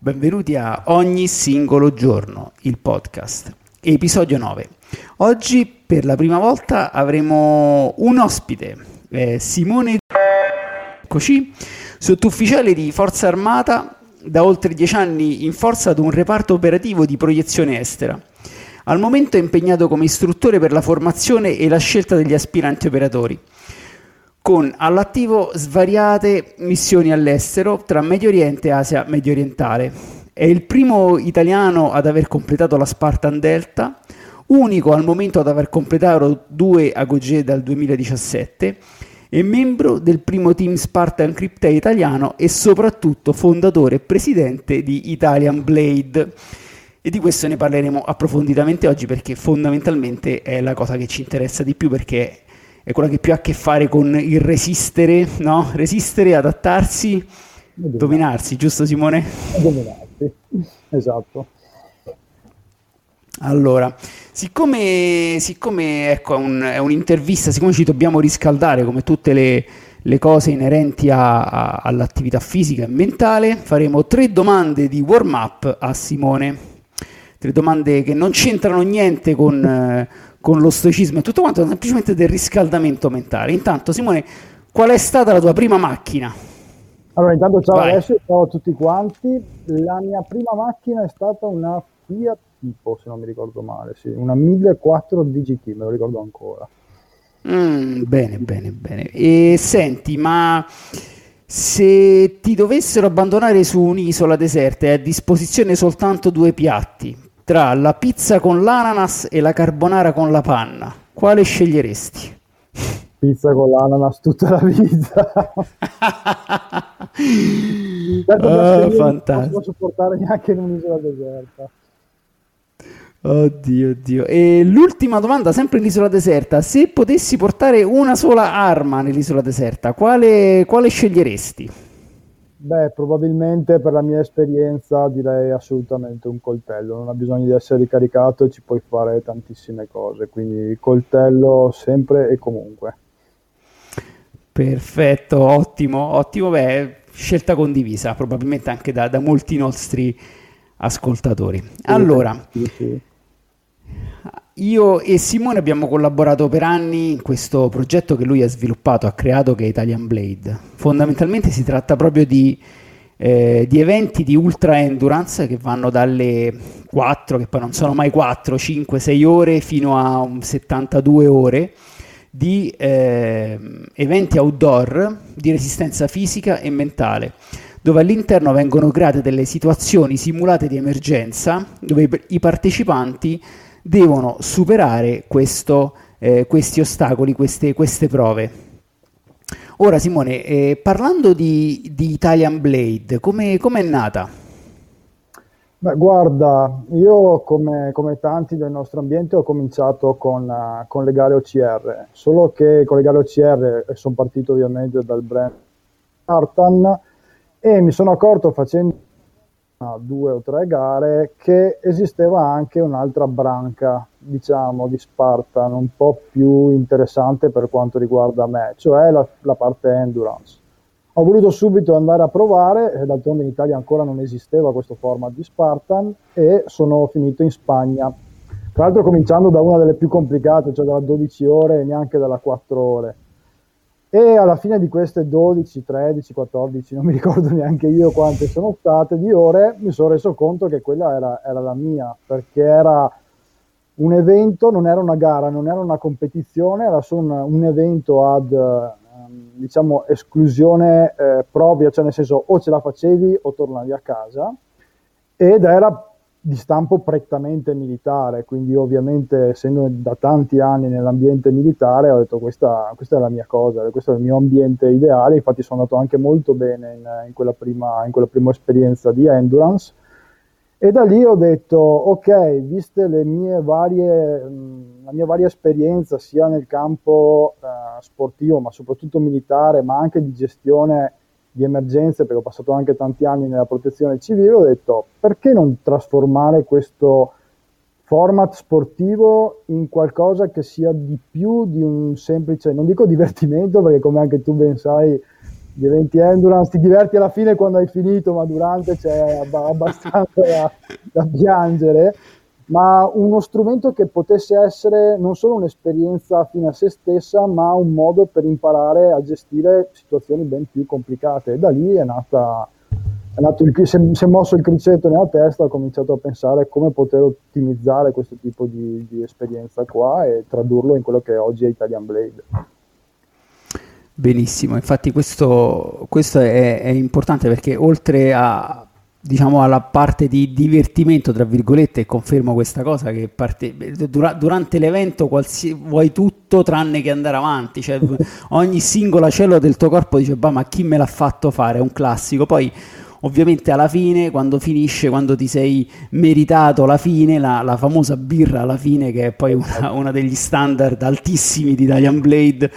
Benvenuti a Ogni singolo giorno, il podcast, episodio 9. Oggi per la prima volta avremo un ospite, eh, Simone Eccoci, sottufficiale di Forza Armata, da oltre dieci anni in forza ad un reparto operativo di proiezione estera. Al momento è impegnato come istruttore per la formazione e la scelta degli aspiranti operatori con all'attivo svariate missioni all'estero tra Medio Oriente e Asia medio orientale. È il primo italiano ad aver completato la Spartan Delta, unico al momento ad aver completato due Agogé dal 2017 e membro del primo team Spartan Crypte italiano e soprattutto fondatore e presidente di Italian Blade. E di questo ne parleremo approfonditamente oggi perché fondamentalmente è la cosa che ci interessa di più perché è quella che più ha a che fare con il resistere, no? Resistere, adattarsi, dominarsi, giusto Simone? Dominarsi, esatto. Allora, siccome, siccome ecco, è, un, è, un'intervista, siccome ci dobbiamo riscaldare come tutte le, le cose inerenti a, a, all'attività fisica e mentale, faremo tre domande di warm up a Simone. Tre domande che non c'entrano niente con, eh, con lo stoicismo e tutto quanto, semplicemente del riscaldamento mentale. Intanto, Simone, qual è stata la tua prima macchina? Allora, intanto ciao Vai. Alessio, ciao a tutti quanti. La mia prima macchina è stata una Fiat Tipo, se non mi ricordo male, sì, una 1004 DGT, me lo ricordo ancora. Mm, bene, bene, bene. E senti, ma se ti dovessero abbandonare su un'isola deserta e a disposizione soltanto due piatti, tra la pizza con l'ananas e la carbonara con la panna, quale sceglieresti? Pizza con l'ananas tutta la vita. certo, oh, fantastico. Non posso sopportare neanche in un'isola deserta. Oddio, oddio. E l'ultima domanda, sempre in isola deserta. Se potessi portare una sola arma nell'isola deserta, quale, quale sceglieresti? Beh, probabilmente per la mia esperienza direi assolutamente un coltello, non ha bisogno di essere ricaricato e ci puoi fare tantissime cose, quindi coltello sempre e comunque. Perfetto, ottimo, ottimo, beh, scelta condivisa probabilmente anche da, da molti nostri ascoltatori. Allora, sì, sì. Io e Simone abbiamo collaborato per anni in questo progetto che lui ha sviluppato, ha creato, che è Italian Blade. Fondamentalmente si tratta proprio di, eh, di eventi di ultra endurance che vanno dalle 4, che poi non sono mai 4, 5, 6 ore, fino a 72 ore di eh, eventi outdoor di resistenza fisica e mentale dove all'interno vengono create delle situazioni simulate di emergenza dove i partecipanti devono superare questo, eh, questi ostacoli, queste, queste, prove. Ora Simone, eh, parlando di, di, Italian Blade, come è nata? Beh, guarda, io come, come, tanti del nostro ambiente ho cominciato con, uh, con le gare OCR, solo che con le gare OCR sono partito ovviamente dal brand Artan e mi sono accorto facendo due o tre gare che esisteva anche un'altra branca diciamo di Spartan un po' più interessante per quanto riguarda me cioè la, la parte endurance. Ho voluto subito andare a provare d'altronde in Italia ancora non esisteva questo format di Spartan e sono finito in Spagna. Tra l'altro cominciando da una delle più complicate cioè dalla 12 ore e neanche dalla 4 ore e alla fine di queste 12, 13, 14, non mi ricordo neanche io quante sono state di ore, mi sono reso conto che quella era, era la mia, perché era un evento, non era una gara, non era una competizione, era solo un, un evento ad ehm, diciamo esclusione eh, propria, cioè nel senso o ce la facevi o tornavi a casa. Ed era di stampo prettamente militare, quindi ovviamente essendo da tanti anni nell'ambiente militare ho detto questa, questa è la mia cosa, questo è il mio ambiente ideale, infatti sono andato anche molto bene in, in, quella, prima, in quella prima esperienza di endurance. E da lì ho detto ok, viste le mie varie, la mia varia esperienza sia nel campo eh, sportivo ma soprattutto militare ma anche di gestione di emergenze, perché ho passato anche tanti anni nella protezione civile, ho detto perché non trasformare questo format sportivo in qualcosa che sia di più di un semplice, non dico divertimento, perché come anche tu ben sai, gli eventi endurance ti diverti alla fine quando hai finito, ma durante c'è abbastanza da, da piangere ma uno strumento che potesse essere non solo un'esperienza fine a se stessa, ma un modo per imparare a gestire situazioni ben più complicate. E da lì è nata, è nato il, si, è, si è mosso il criceto nella testa, ho cominciato a pensare come poter ottimizzare questo tipo di, di esperienza qua e tradurlo in quello che oggi è Italian Blade. Benissimo, infatti questo, questo è, è importante perché oltre a diciamo alla parte di divertimento tra virgolette e confermo questa cosa che parte, dura, durante l'evento qualsi, vuoi tutto tranne che andare avanti cioè, ogni singola cellula del tuo corpo dice ma chi me l'ha fatto fare? È un classico. Poi ovviamente alla fine quando finisce quando ti sei meritato la fine la, la famosa birra alla fine che è poi una, una degli standard altissimi di Italian Blade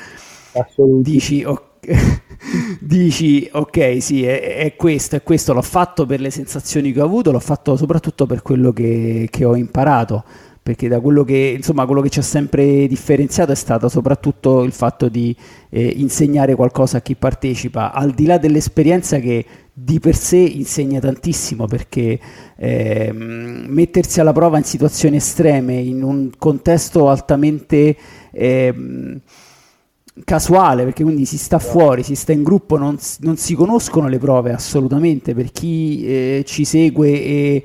dici ok dici ok sì è, è, questo è questo l'ho fatto per le sensazioni che ho avuto l'ho fatto soprattutto per quello che, che ho imparato perché da quello che insomma quello che ci ha sempre differenziato è stato soprattutto il fatto di eh, insegnare qualcosa a chi partecipa al di là dell'esperienza che di per sé insegna tantissimo perché eh, mettersi alla prova in situazioni estreme in un contesto altamente eh, casuale perché quindi si sta fuori, si sta in gruppo, non, non si conoscono le prove assolutamente. Per chi eh, ci segue e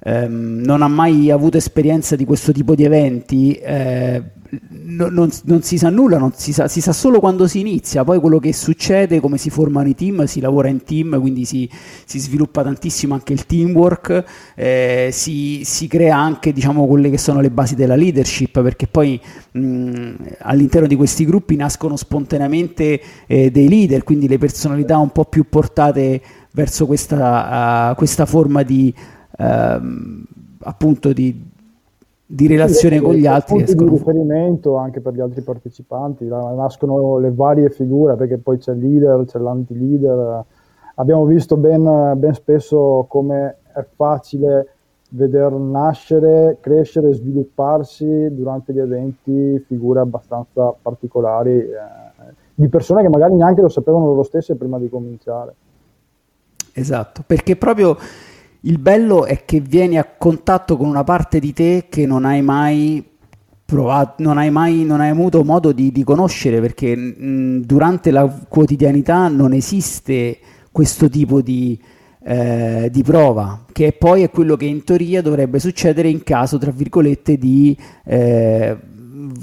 ehm, non ha mai avuto esperienza di questo tipo di eventi. Eh, no, non, non, si sa nulla, non si sa, si sa, solo quando si inizia, poi quello che succede, come si formano i team, si lavora in team, quindi si, si sviluppa tantissimo anche il teamwork, eh, si, si, crea anche diciamo, quelle che sono le basi della leadership, perché poi mh, all'interno di questi gruppi nascono spontaneamente eh, dei leader, quindi le personalità un po' più portate verso questa, uh, questa forma di... Uh, appunto di, di relazione sì, con gli altri. Punti di riferimento anche per gli altri partecipanti, nascono le varie figure perché poi c'è il leader, c'è l'anti-leader. Abbiamo visto ben, ben spesso come è facile veder nascere, crescere, svilupparsi durante gli eventi figure abbastanza particolari eh, di persone che magari neanche lo sapevano loro stesse prima di cominciare. Esatto, perché proprio il bello è che vieni a contatto con una parte di te che non hai mai provato, non hai mai non hai avuto modo di, di conoscere perché mh, durante la quotidianità non esiste questo tipo di, eh, di prova, che poi è quello che in teoria dovrebbe succedere in caso, tra virgolette, di eh,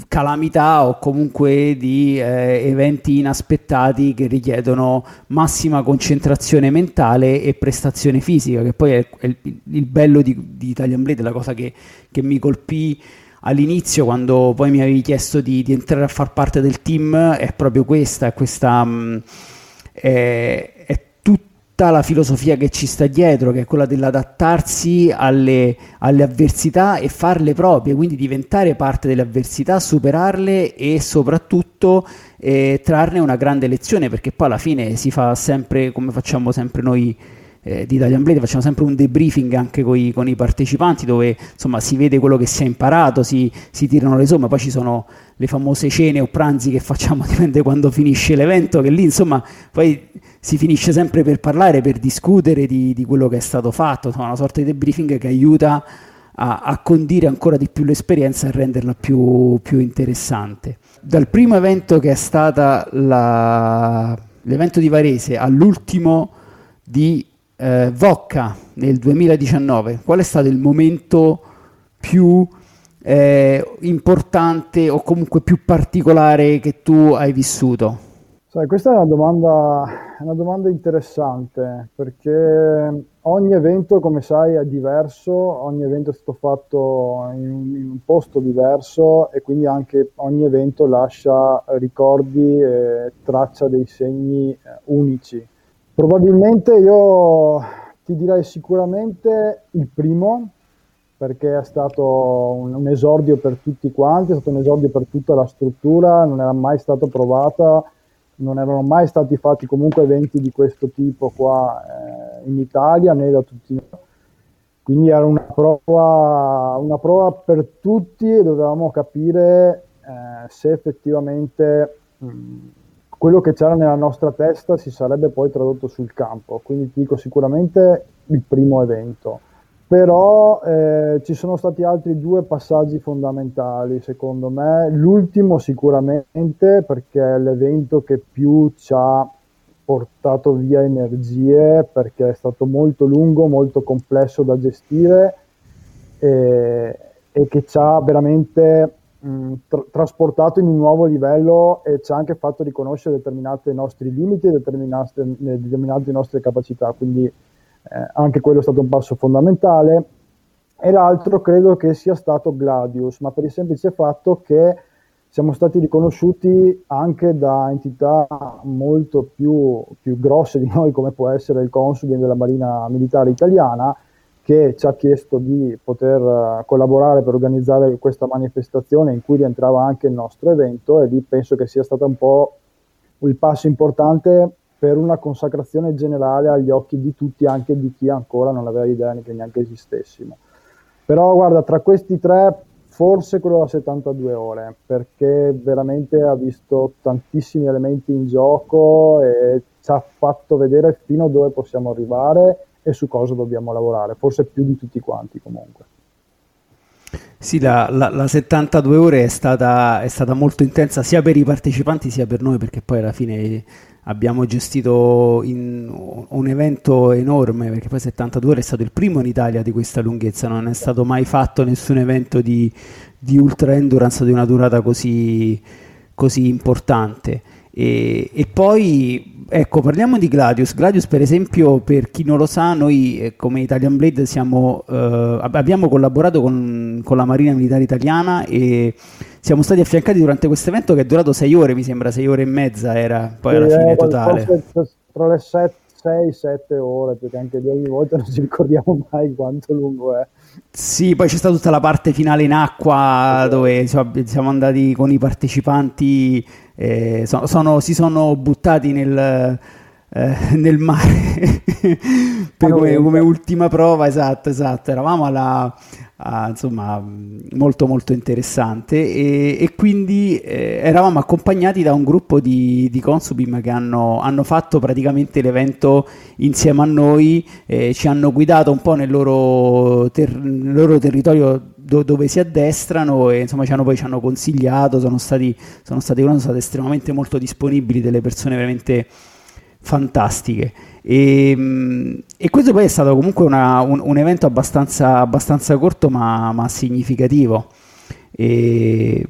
calamità o comunque di eh, eventi inaspettati che richiedono massima concentrazione mentale e prestazione fisica, che poi è, è il, il, bello di, di, Italian Blade, la cosa che, che, mi colpì all'inizio quando poi mi avevi chiesto di, di, entrare a far parte del team, è proprio questa, questa... Mh, mm, è tutta la filosofia che ci sta dietro, che è quella dell'adattarsi alle, alle, avversità e farle proprie, quindi diventare parte delle avversità, superarle e soprattutto eh, trarne una grande lezione, perché poi alla fine si fa sempre come facciamo sempre noi eh, di Italian Blade facciamo sempre un debriefing anche coi, con i partecipanti dove insomma si vede quello che si è imparato, si, si, tirano le somme, poi ci sono le famose cene o pranzi che facciamo, dipende quando finisce l'evento, che lì insomma poi si finisce sempre per parlare, per discutere di, di quello che è stato fatto, insomma una sorta di debriefing che aiuta a, a condire ancora di più l'esperienza e renderla più, più interessante. Dal primo evento che è stata la, l'evento di Varese all'ultimo di eh, Vocca nel 2019, qual è stato il momento più eh, importante o comunque più particolare che tu hai vissuto? Sai, questa è una domanda, una domanda interessante perché ogni evento, come sai, è diverso, ogni evento è stato fatto in un, in un posto diverso e quindi anche ogni evento lascia ricordi e traccia dei segni eh, unici. Probabilmente io ti direi sicuramente il primo, perché è stato un, un, esordio per tutti quanti, è stato un esordio per tutta la struttura, non era mai stata provata non erano mai stati fatti comunque eventi di questo tipo qua eh, in Italia né da tutti noi. Quindi era una prova, una prova per tutti e dovevamo capire eh, se effettivamente mh, quello che c'era nella nostra testa si sarebbe poi tradotto sul campo. Quindi ti dico sicuramente il primo evento però eh, ci sono stati altri due passaggi fondamentali secondo me, l'ultimo sicuramente perché è l'evento che più ci ha portato via energie perché è stato molto lungo, molto complesso da gestire e, e che ci ha veramente mh, tra- trasportato in un nuovo livello e ci ha anche fatto riconoscere determinati nostri limiti e determinate, determinate nostre capacità. Quindi eh, anche quello è stato un passo fondamentale, e l'altro credo che sia stato Gladius, ma per il semplice fatto che siamo stati riconosciuti anche da entità molto più, più grosse di noi, come può essere il Consubin della Marina Militare Italiana, che ci ha chiesto di poter eh, collaborare per organizzare questa manifestazione in cui rientrava anche il nostro evento e lì penso che sia stato un po' il passo importante per una consacrazione generale agli occhi di tutti, anche di chi ancora non aveva idea che neanche esistessimo. Però guarda, tra questi tre, forse quello da 72 ore, perché veramente ha visto tantissimi elementi in gioco e ci ha fatto vedere fino a dove possiamo arrivare e su cosa dobbiamo lavorare, forse più di tutti quanti comunque. Sì, la, la, la 72 ore è stata, è stata, molto intensa sia per i partecipanti sia per noi, perché poi alla fine abbiamo gestito un evento enorme, perché poi 72 ore è stato il primo in Italia di questa lunghezza, non è stato mai fatto nessun evento di, di ultra endurance di una durata così, così importante. E, e, poi, ecco, parliamo di Gladius. Gladius, per esempio, per chi non lo sa, noi eh, come Italian Blade siamo, eh, abbiamo collaborato con, con, la Marina Militare Italiana e siamo stati affiancati durante questo evento che è durato sei ore, mi sembra, sei ore e mezza era poi alla fine totale. Tra le 6-7 ore, perché anche di ogni volta non ci ricordiamo mai quanto lungo è. Sì, poi c'è stata tutta la parte finale in acqua okay. dove insomma, siamo andati con i partecipanti eh, sono, sono, si sono buttati nel, eh, nel mare. Come, come, ultima prova, esatto, esatto, eravamo alla, a, insomma molto molto interessante. E, e quindi eh, eravamo accompagnati da un gruppo di, di Consubim che hanno, hanno, fatto praticamente l'evento insieme a noi, eh, ci hanno guidato un po' nel loro, ter- nel loro territorio do, dove si addestrano e insomma ci hanno, poi ci hanno consigliato, sono stati, sono stati, sono state estremamente molto disponibili, delle persone veramente fantastiche. E, ehm, e, questo poi è stato comunque una, un, un, evento abbastanza, abbastanza corto ma, ma significativo. E,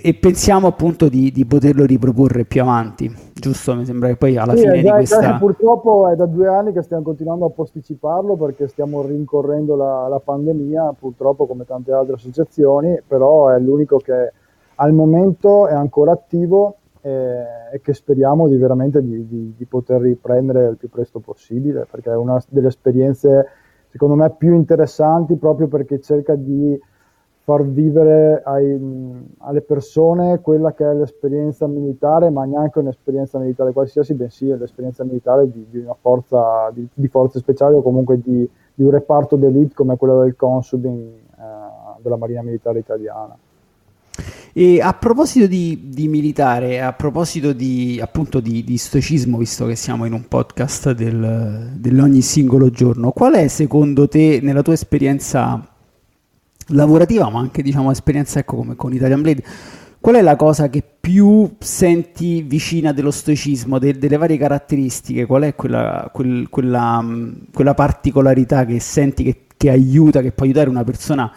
e pensiamo appunto di, di, poterlo riproporre più avanti, giusto? Mi sembra che poi alla sì, fine già, di questa... Purtroppo è da due anni che stiamo continuando a posticiparlo perché stiamo rincorrendo la, la pandemia, purtroppo come tante altre associazioni, però è l'unico che al momento è ancora attivo e, e che speriamo di veramente di, di, di poter riprendere il più presto possibile perché è una delle esperienze secondo me più interessanti proprio perché cerca di far vivere ai, alle persone quella che è l'esperienza militare, ma neanche un'esperienza militare qualsiasi, bensì l'esperienza militare di, di una forza, di, forze speciali o comunque di, di un reparto d'elite come quello del Consubin eh, della Marina Militare Italiana. E a proposito di, di, militare, a proposito di, appunto di, di, stoicismo, visto che siamo in un podcast del, dell'ogni singolo giorno, qual è secondo te, nella tua esperienza lavorativa, ma anche diciamo esperienza ecco, come con Italian Blade, qual è la cosa che più senti vicina dello stoicismo, de- delle varie caratteristiche? Qual è quella, quel, quella, quella particolarità che senti che, che, aiuta, che può aiutare una persona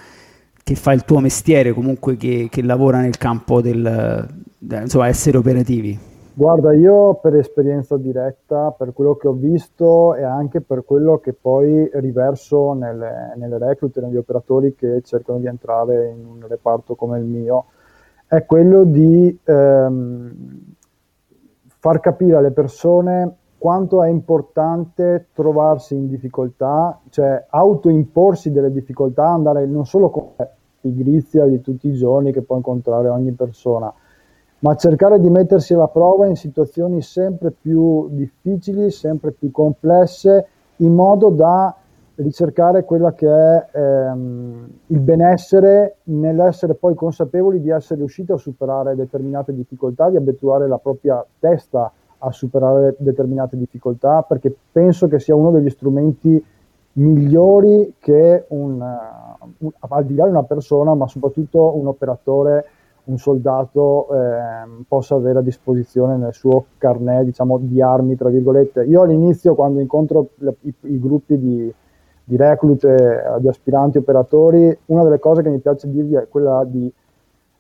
che fa il tuo mestiere, comunque che, che lavora nel campo del, insomma, essere operativi? Guarda, io per esperienza diretta, per quello che ho visto e anche per quello che poi riverso nelle, nelle reclute, negli operatori che cercano di entrare in un reparto come il mio, è quello di ehm, far capire alle persone quanto è importante trovarsi in difficoltà, cioè autoimporsi delle difficoltà, andare non solo con pigrizia di tutti i giorni che può incontrare ogni persona, ma cercare di mettersi alla prova in situazioni sempre più difficili, sempre più complesse, in modo da ricercare quella che è ehm, il benessere nell'essere poi consapevoli di essere riusciti a superare determinate difficoltà, di abituare la propria testa a superare determinate difficoltà, perché penso che sia uno degli strumenti migliori che un, un, al di là di una persona, ma soprattutto un operatore un soldato eh, possa avere a disposizione nel suo carnet diciamo, di armi, tra virgolette. Io all'inizio, quando incontro le, i, i, gruppi di, di reclute, di aspiranti operatori, una delle cose che mi piace dirvi è quella di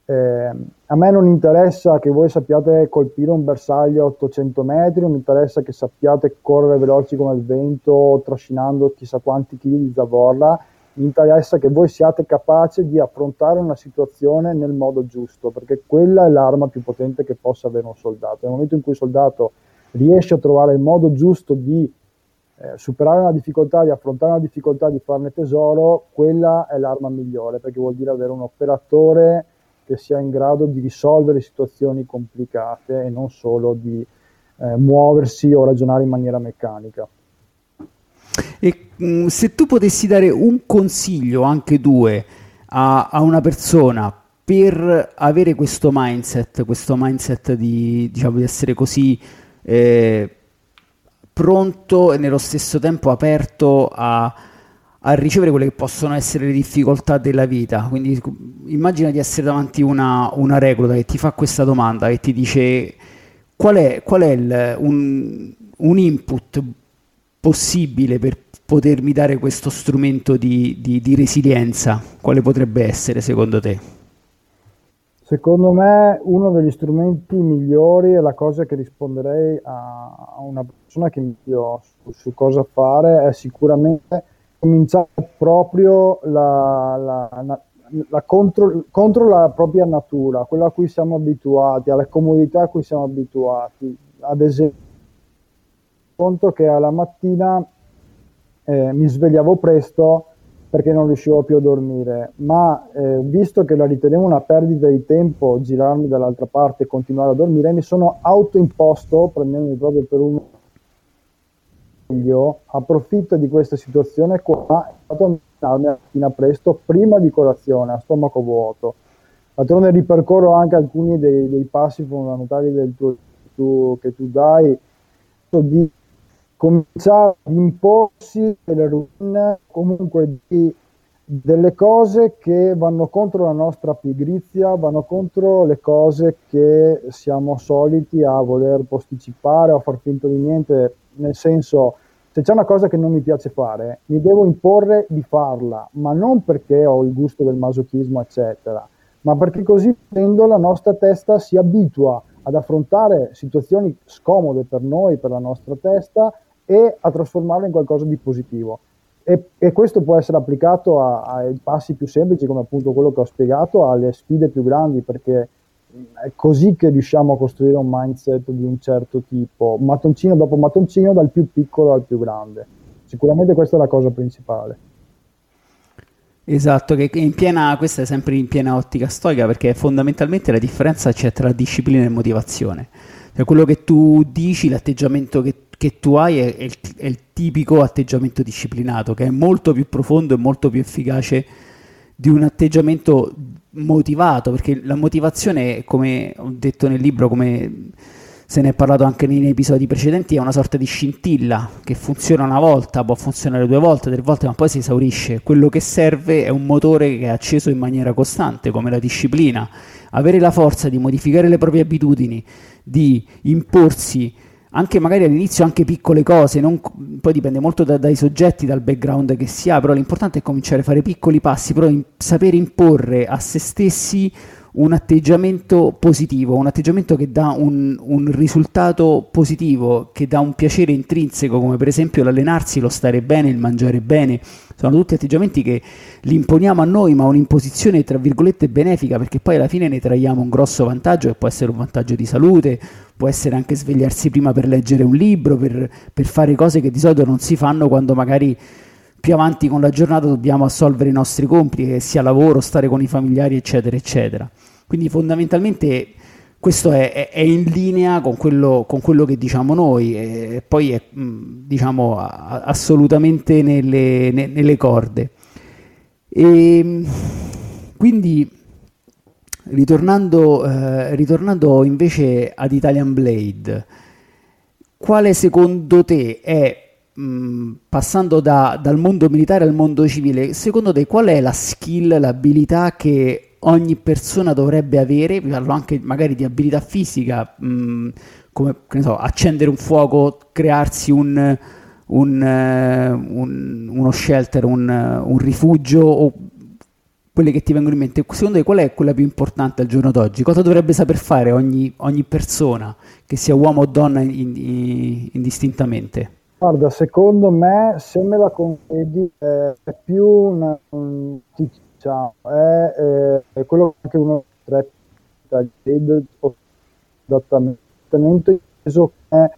eh, a me non interessa che voi sappiate colpire un bersaglio a 800 metri, non interessa che sappiate correre veloci come il vento, trascinando chissà quanti chili di zavorra, mi interessa che voi siate capaci di affrontare una situazione nel modo giusto, perché quella è l'arma più potente che possa avere un soldato. Nel momento in cui il soldato riesce a trovare il modo giusto di eh, superare una difficoltà, di affrontare una difficoltà, di farne tesoro, quella è l'arma migliore, perché vuol dire avere un operatore che sia in grado di risolvere situazioni complicate e non solo di eh, muoversi o ragionare in maniera meccanica. E mm, se tu potessi dare un consiglio, anche due, a, a, una persona per avere questo mindset, questo mindset di, diciamo, di essere così eh, pronto e nello stesso tempo aperto a, a, ricevere quelle che possono essere le difficoltà della vita. Quindi immagina di essere davanti a una, una recluta che ti fa questa domanda, che ti dice qual è, qual è il, un, un input possibile per potermi dare questo strumento di, di, di, resilienza? Quale potrebbe essere secondo te? Secondo me uno degli strumenti migliori è la cosa che risponderei a, a una persona che mi chiede su, su, cosa fare è sicuramente cominciare proprio la, la, la, la contro, contro la propria natura, quella a cui siamo abituati, alle comodità a cui siamo abituati. Ad esempio, conto che alla mattina eh, mi svegliavo presto perché non riuscivo più a dormire, ma eh, visto che la ritenevo una perdita di tempo girarmi dall'altra parte e continuare a dormire, mi sono autoimposto, prendendomi proprio per un figlio, approfitto di questa situazione qua e vado a la mattina presto prima di colazione, a stomaco vuoto. D'altronde ripercorro anche alcuni dei, dei passi fondamentali del tuo, tu, che tu dai, di cominciare ad imporsi delle routine, comunque di, delle cose che vanno contro la nostra pigrizia, vanno contro le cose che siamo soliti a voler posticipare o far finta di niente, nel senso se c'è una cosa che non mi piace fare, mi devo imporre di farla, ma non perché ho il gusto del masochismo, eccetera, ma perché così facendo la nostra testa si abitua ad affrontare situazioni scomode per noi, per la nostra testa e a trasformarlo in qualcosa di positivo. E, e questo può essere applicato ai passi più semplici, come appunto quello che ho spiegato, alle sfide più grandi, perché è così che riusciamo a costruire un mindset di un certo tipo, mattoncino dopo mattoncino, dal più piccolo al più grande. Sicuramente questa è la cosa principale. Esatto, che piena, questa è sempre in piena ottica stoica perché fondamentalmente la differenza c'è tra disciplina e motivazione. Cioè quello che tu dici, l'atteggiamento che che tu hai è, è, il, è, il, tipico atteggiamento disciplinato, che è molto più profondo e molto più efficace di un atteggiamento motivato, perché la motivazione, come ho detto nel libro, come se ne è parlato anche nei episodi precedenti, è una sorta di scintilla che funziona una volta, può funzionare due volte, tre volte, ma poi si esaurisce. Quello che serve è un motore che è acceso in maniera costante, come la disciplina. Avere la forza di modificare le proprie abitudini, di imporsi anche magari all'inizio anche piccole cose, non, poi dipende molto da, dai soggetti, dal background che si ha, però l'importante è cominciare a fare piccoli passi, però in, sapere imporre a se stessi un atteggiamento positivo, un atteggiamento che dà un, un, risultato positivo, che dà un piacere intrinseco, come per esempio l'allenarsi, lo stare bene, il mangiare bene, sono tutti atteggiamenti che li imponiamo a noi, ma un'imposizione tra virgolette benefica, perché poi alla fine ne traiamo un grosso vantaggio, che può essere un vantaggio di salute, può essere anche svegliarsi prima per leggere un libro, per, per fare cose che di solito non si fanno quando magari più avanti con la giornata dobbiamo assolvere i nostri compiti, che sia lavoro, stare con i familiari, eccetera, eccetera. Quindi fondamentalmente questo è, è, è in linea con quello, con quello, che diciamo noi e poi è diciamo, assolutamente nelle, nelle corde. E quindi ritornando, eh, ritornando invece ad Italian Blade, quale secondo te è mh, passando da, dal mondo militare al mondo civile, secondo te qual è la skill, l'abilità che ogni persona dovrebbe avere? Parlo anche magari di abilità fisica, mh, come so, accendere un fuoco, crearsi un, un, uh, un, uno shelter, un, rifugio o quelle che ti vengono in mente, secondo te qual è quella più importante al giorno d'oggi? Cosa dovrebbe saper fare ogni, ogni persona, che sia uomo o donna in, in, indistintamente? Guarda, secondo me, se me la concedi, eh, è più una, un, diciamo, è, eh, è quello che uno tre adattamento inteso è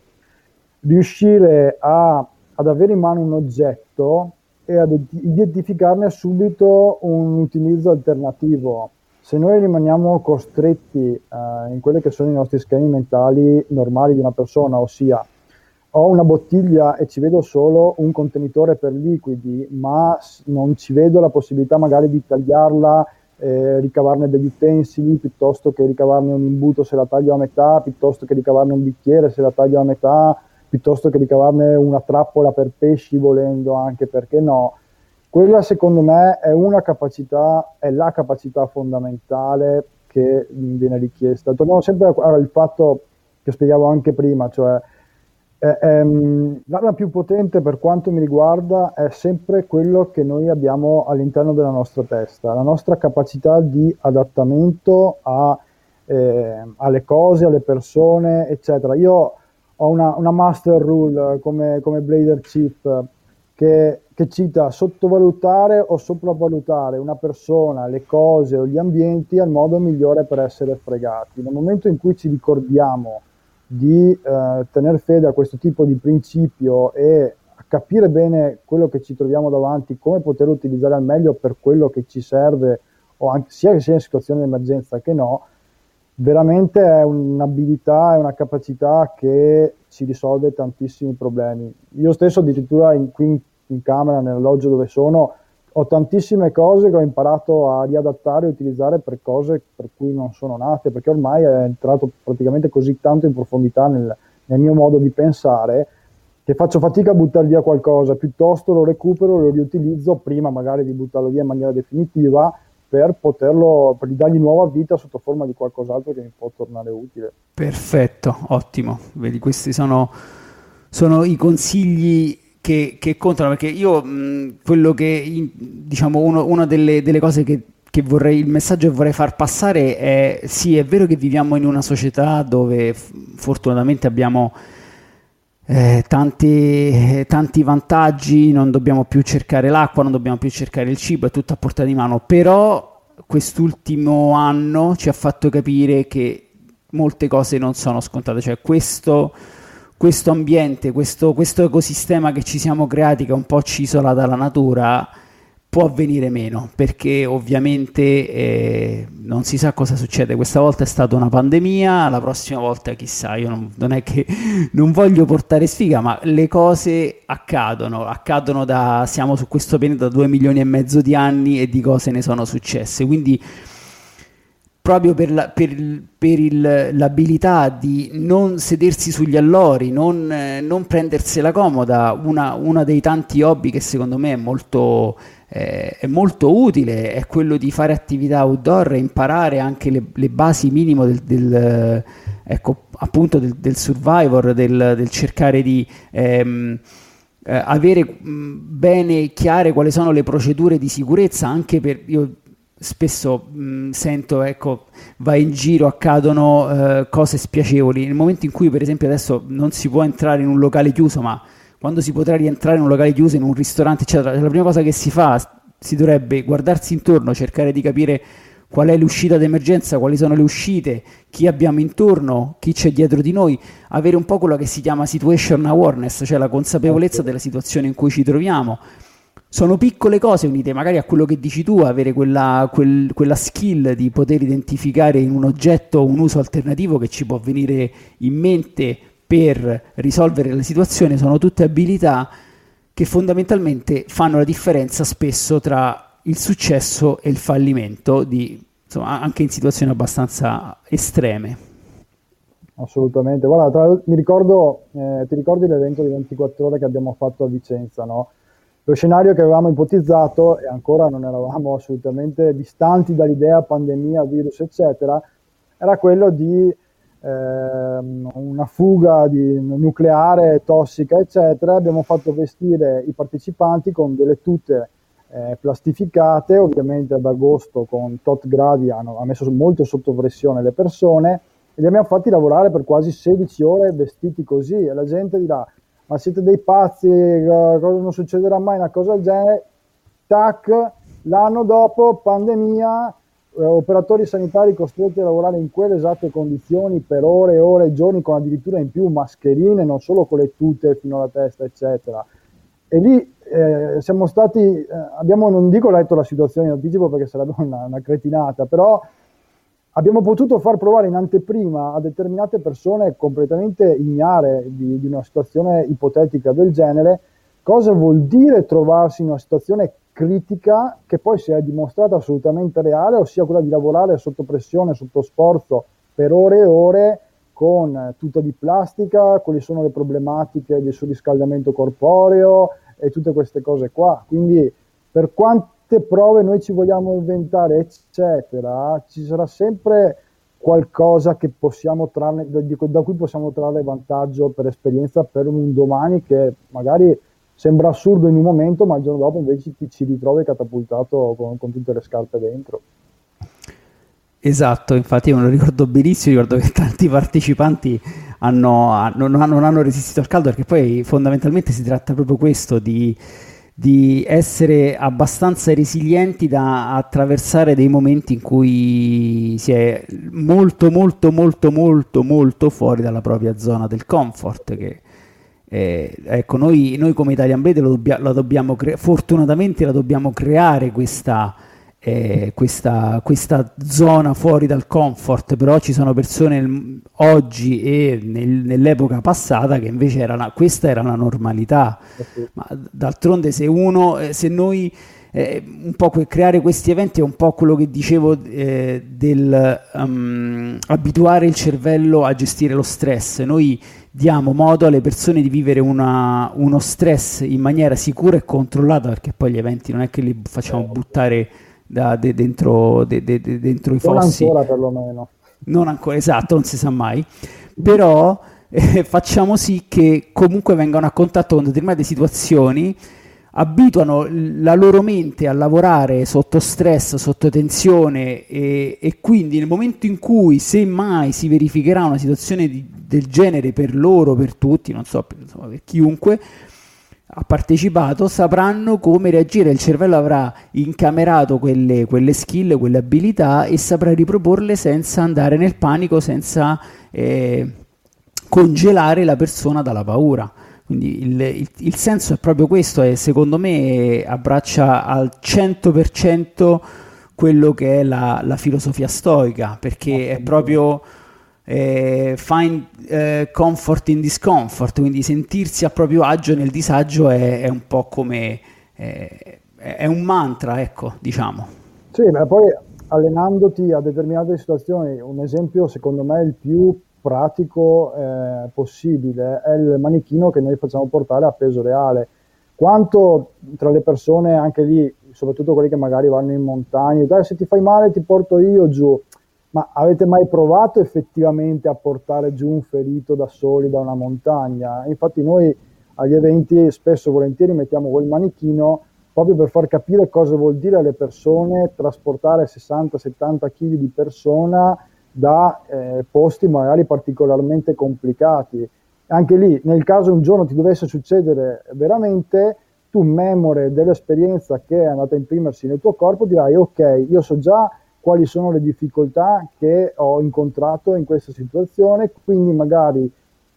riuscire a, ad avere in mano un oggetto e ad identificarne subito un utilizzo alternativo. Se noi rimaniamo costretti eh, in quelli che sono i nostri schemi mentali normali di una persona, ossia ho una bottiglia e ci vedo solo un contenitore per liquidi, ma non ci vedo la possibilità magari di tagliarla, eh, ricavarne degli utensili, piuttosto che ricavarne un imbuto se la taglio a metà, piuttosto che ricavarne un bicchiere se la taglio a metà, piuttosto che ricavarne una trappola per pesci volendo anche, perché no? Quella secondo me è una capacità, è la capacità fondamentale che viene richiesta. Torniamo sempre al fatto che spiegavo anche prima, cioè eh, ehm, l'arma più potente per quanto mi riguarda è sempre quello che noi abbiamo all'interno della nostra testa, la nostra capacità di adattamento a, eh, alle cose, alle persone, eccetera. Io ho una, una master rule come, come Blader Chief che, che cita sottovalutare o sopravvalutare una persona, le cose o gli ambienti il modo migliore per essere fregati. Nel momento in cui ci ricordiamo di eh, tenere fede a questo tipo di principio e capire bene quello che ci troviamo davanti, come poterlo utilizzare al meglio per quello che ci serve, anche, sia che sia in situazione di emergenza che no, veramente è un'abilità, è una capacità che ci risolve tantissimi problemi. Io stesso addirittura in, qui in, in camera, nell'alloggio dove sono, ho tantissime cose che ho imparato a riadattare e utilizzare per cose per cui non sono nate, perché ormai è entrato praticamente così tanto in profondità nel, nel mio modo di pensare che faccio fatica a buttare via qualcosa, piuttosto lo recupero, lo riutilizzo prima magari di buttarlo via in maniera definitiva per poterlo, per dargli nuova vita sotto forma di qualcos'altro che mi può tornare utile. Perfetto, ottimo. Vedi, questi sono, sono i consigli che, che contano, perché io mh, quello che, diciamo, uno, una delle, delle cose che, che vorrei, il messaggio che vorrei far passare è sì, è vero che viviamo in una società dove fortunatamente abbiamo eh, tanti, tanti, vantaggi, non dobbiamo più cercare l'acqua, non dobbiamo più cercare il cibo, è tutto a portata di mano, però quest'ultimo anno ci ha fatto capire che molte cose non sono scontate, cioè questo questo ambiente, questo, questo, ecosistema che ci siamo creati, che è un po' ci isola dalla natura, può venire meno, perché ovviamente eh, non si sa cosa succede. Questa volta è stata una pandemia, la prossima volta chissà, io non, non è che non voglio portare sfiga, ma le cose accadono, accadono da, siamo su questo pianeta da due milioni e mezzo di anni e di cose ne sono successe, quindi proprio per, la, per, per il, l'abilità di non sedersi sugli allori, non, eh, non prendersela comoda, una, una, dei tanti hobby che secondo me è molto, eh, è molto utile, è quello di fare attività outdoor e imparare anche le, le basi minime del, del, ecco, appunto del, del survivor, del, del cercare di... Ehm, eh, avere mh, bene chiare quali sono le procedure di sicurezza anche per io spesso mh, sento, ecco, vai in giro, accadono eh, cose spiacevoli. Nel momento in cui, per esempio, adesso non si può entrare in un locale chiuso, ma quando si potrà rientrare in un locale chiuso, in un ristorante, eccetera, la prima cosa che si fa, si dovrebbe guardarsi intorno, cercare di capire qual è l'uscita d'emergenza, quali sono le uscite, chi abbiamo intorno, chi c'è dietro di noi, avere un po' quello che si chiama situation awareness, cioè la consapevolezza della situazione in cui ci troviamo. Sono piccole cose unite magari a quello che dici tu, avere quella, quel, quella skill di poter identificare in un oggetto un uso alternativo che ci può venire in mente per risolvere la situazione, sono tutte abilità che fondamentalmente fanno la differenza spesso tra il successo e il fallimento di, insomma, anche in situazioni abbastanza estreme. Assolutamente, guarda, tra, mi ricordo, eh, ti ricordi l'evento di 24 ore che abbiamo fatto a Vicenza, no? Lo scenario che avevamo ipotizzato, e ancora non eravamo assolutamente distanti dall'idea pandemia, virus, eccetera, era quello di eh, una fuga di nucleare tossica, eccetera. Abbiamo fatto vestire i partecipanti con delle tute eh, plastificate, ovviamente ad agosto con tot gradi hanno, ha messo molto sotto pressione le persone. E li abbiamo fatti lavorare per quasi 16 ore vestiti così. E la gente dirà ma siete dei pazzi, cosa non succederà mai una cosa del genere, tac, l'anno dopo pandemia, eh, operatori sanitari costretti a lavorare in quelle esatte condizioni per ore e ore e giorni con addirittura in più mascherine, non solo con le tute fino alla testa, eccetera. E lì eh, siamo stati, eh, abbiamo, non dico letto la situazione in anticipo perché sarebbe una, una, cretinata, però abbiamo potuto far provare in anteprima a determinate persone completamente ignare di, di una situazione ipotetica del genere cosa vuol dire trovarsi in una situazione critica che poi si è dimostrata assolutamente reale, ossia quella di lavorare sotto pressione, sotto sforzo per ore e ore con tuta di plastica, quali sono le problematiche del surriscaldamento corporeo, e tutte queste cose qua. Quindi per quante prove noi ci vogliamo inventare, eccetera, ci sarà sempre qualcosa che possiamo trarne, da cui possiamo trarre vantaggio per esperienza per un domani che magari sembra assurdo in un momento, ma il giorno dopo invece ti ci ritrovi catapultato con, con tutte le scarpe dentro. Esatto, infatti io me lo ricordo benissimo, ricordo che tanti partecipanti hanno, non, hanno, non, hanno, resistito al caldo perché poi fondamentalmente si tratta proprio questo di, di essere abbastanza resilienti da attraversare dei momenti in cui si è molto molto molto molto molto fuori dalla propria zona del comfort che eh, ecco noi, noi, come Italian Blade dobbia, la dobbiamo cre- fortunatamente la dobbiamo creare questa eh, questa, questa, zona fuori dal comfort, però ci sono persone oggi e nel, nell'epoca passata che invece era la, questa era la normalità. Ma d'altronde se uno, eh, se noi eh, un po' creare questi eventi è un po' quello che dicevo eh, del um, abituare il cervello a gestire lo stress. Noi diamo modo alle persone di vivere una, uno stress in maniera sicura e controllata, perché poi gli eventi non è che li facciamo buttare da, de, dentro, de, de, dentro, i fossi. Non ancora perlomeno. Non ancora, esatto, non si sa mai. Però eh, facciamo sì che comunque vengano a contatto con determinate situazioni, abituano la loro mente a lavorare sotto stress, sotto tensione e, e quindi nel momento in cui se mai si verificherà una situazione di, del genere per loro, per tutti, non so, per, insomma, per chiunque, ha partecipato sapranno come reagire, il cervello avrà incamerato quelle, quelle, skill, quelle abilità e saprà riproporle senza andare nel panico, senza eh, congelare la persona dalla paura. Quindi il, il, il, senso è proprio questo e secondo me abbraccia al 100% quello che è la, la filosofia stoica, perché è proprio eh, find eh, comfort in discomfort, quindi sentirsi a proprio agio nel disagio è, è un po' come eh, è un mantra, ecco, diciamo. Sì, ma poi allenandoti a determinate situazioni, un esempio secondo me il più pratico eh, possibile è il manichino che noi facciamo portare a peso reale. Quanto tra le persone, anche lì, soprattutto quelli che magari vanno in montagna, dai se ti fai male ti porto io giù ma avete mai provato effettivamente a portare giù un ferito da soli da una montagna? Infatti noi agli eventi spesso e volentieri mettiamo quel manichino proprio per far capire cosa vuol dire alle persone trasportare 60-70 kg di persona da eh, posti magari particolarmente complicati. Anche lì, nel caso un giorno ti dovesse succedere veramente, tu memore dell'esperienza che è andata a imprimersi nel tuo corpo, dirai ok, io so già quali sono le difficoltà che ho incontrato in questa situazione, quindi magari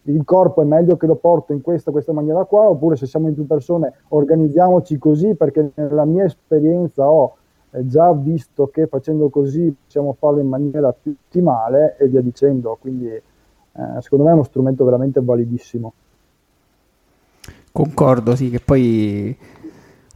il corpo è meglio che lo porto in questa, questa maniera qua, oppure se siamo in più persone organizziamoci così perché nella mia esperienza ho eh, già visto che facendo così possiamo farlo in maniera più ottimale e via dicendo, quindi eh, secondo me è uno strumento veramente validissimo. Concordo, sì, che poi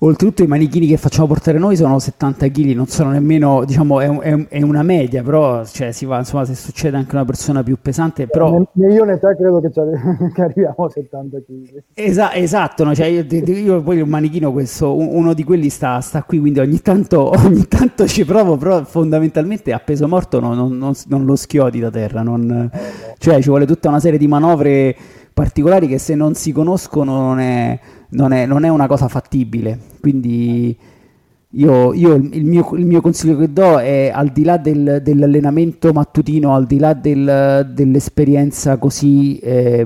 Oltretutto i manichini che facciamo portare noi sono 70 kg, non sono nemmeno, diciamo, è, un, è, una media, però cioè, si va, insomma, se succede anche una persona più pesante, però... Io né te credo che, che arriviamo a 70 kg. Esa, esatto, no? cioè, io, io, poi un manichino questo, uno di quelli sta, sta qui, quindi ogni tanto, ogni tanto, ci provo, però fondamentalmente a peso morto no, non, non, non, lo schiodi da terra, non, cioè ci vuole tutta una serie di manovre particolari che se non si conoscono non è non è, non è una cosa fattibile. Quindi io, io il, mio, il, mio, consiglio che do è al di là del, dell'allenamento mattutino, al di là del, dell'esperienza così eh,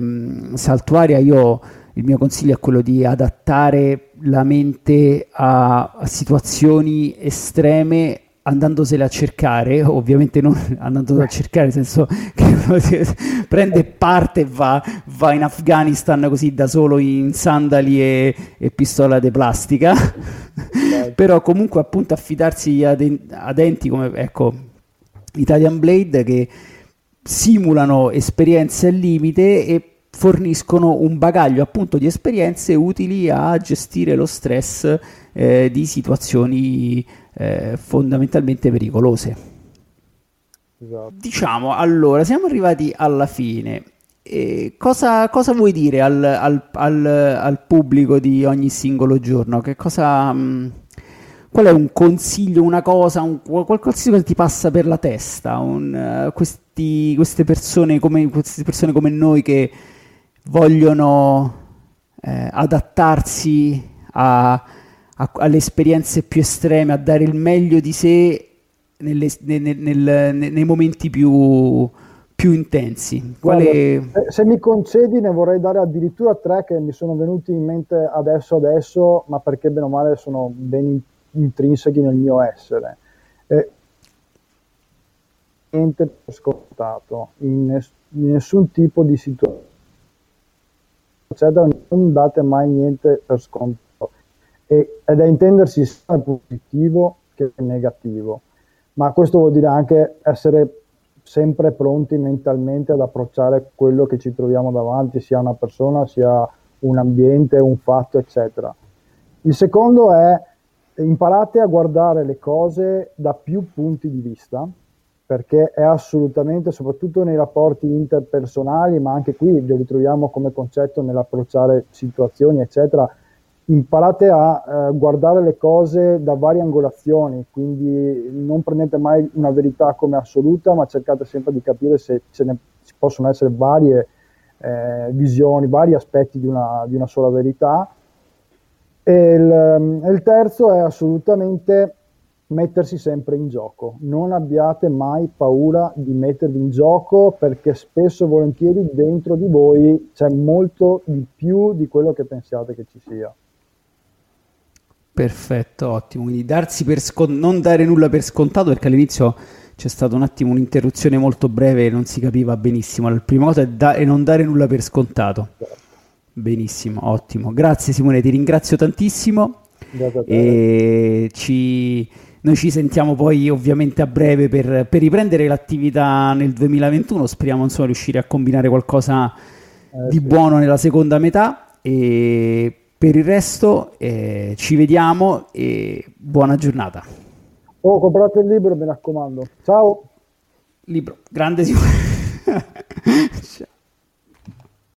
saltuaria, io il mio consiglio è quello di adattare la mente a, a situazioni estreme andandosele a cercare, ovviamente non andandosele a cercare, nel senso che prende parte e va, va, in Afghanistan così da solo in sandali e, e pistola di plastica, però comunque appunto affidarsi ad, ad enti come ecco, Italian Blade che simulano esperienze al limite e forniscono un bagaglio appunto di esperienze utili a gestire lo stress eh, di situazioni eh, fondamentalmente pericolose. Esatto. Diciamo, allora, siamo arrivati alla fine. Cosa, cosa vuoi dire al, al, al, al, pubblico di ogni singolo giorno? Che cosa, mh, mm, qual è un consiglio, una cosa, un, qualcosa che ti passa per la testa? Un, uh, questi, queste, persone come, queste persone come noi che vogliono eh, adattarsi a, a, alle esperienze più estreme, a dare il meglio di sé nelle, nel, nel, nei momenti più, più intensi. Quale... Guarda, se mi concedi ne vorrei dare addirittura tre che mi sono venuti in mente adesso adesso, ma perché bene o male sono ben intrinseci nel mio essere. Eh, niente per scontato, in, ness- in nessun tipo di situazione. Non date mai niente per scontato e, è intendersi sia positivo che negativo, ma questo vuol dire anche essere sempre pronti mentalmente ad approcciare quello che ci troviamo davanti, sia una persona, sia un ambiente, un fatto, eccetera. Il secondo è imparate a guardare le cose da più punti di vista, perché è assolutamente, soprattutto nei rapporti interpersonali, ma anche qui lo ritroviamo come concetto nell'approcciare situazioni, eccetera, imparate a eh, guardare le cose da varie angolazioni, quindi non prendete mai una verità come assoluta, ma cercate sempre di capire se ce ne ci possono essere varie eh, visioni, vari aspetti di una, di una sola verità. E il, ehm, il terzo è assolutamente mettersi sempre in gioco. Non abbiate mai paura di mettervi in gioco perché spesso e volentieri dentro di voi c'è molto di più di quello che pensiate che ci sia. Perfetto, ottimo. Quindi darsi per scon- non dare nulla per scontato perché all'inizio c'è stata un attimo un'interruzione molto breve e non si capiva benissimo. La prima cosa è, da- è non dare nulla per scontato. Benissimo, ottimo. Grazie Simone, ti ringrazio tantissimo. E ci... Noi ci sentiamo poi ovviamente a breve per, per, riprendere l'attività nel 2021. Speriamo insomma riuscire a combinare qualcosa eh, di sì. buono nella seconda metà. E per il resto eh, ci vediamo e buona giornata. Oh, comprate il libro, mi raccomando. Ciao. Libro, grande Ciao.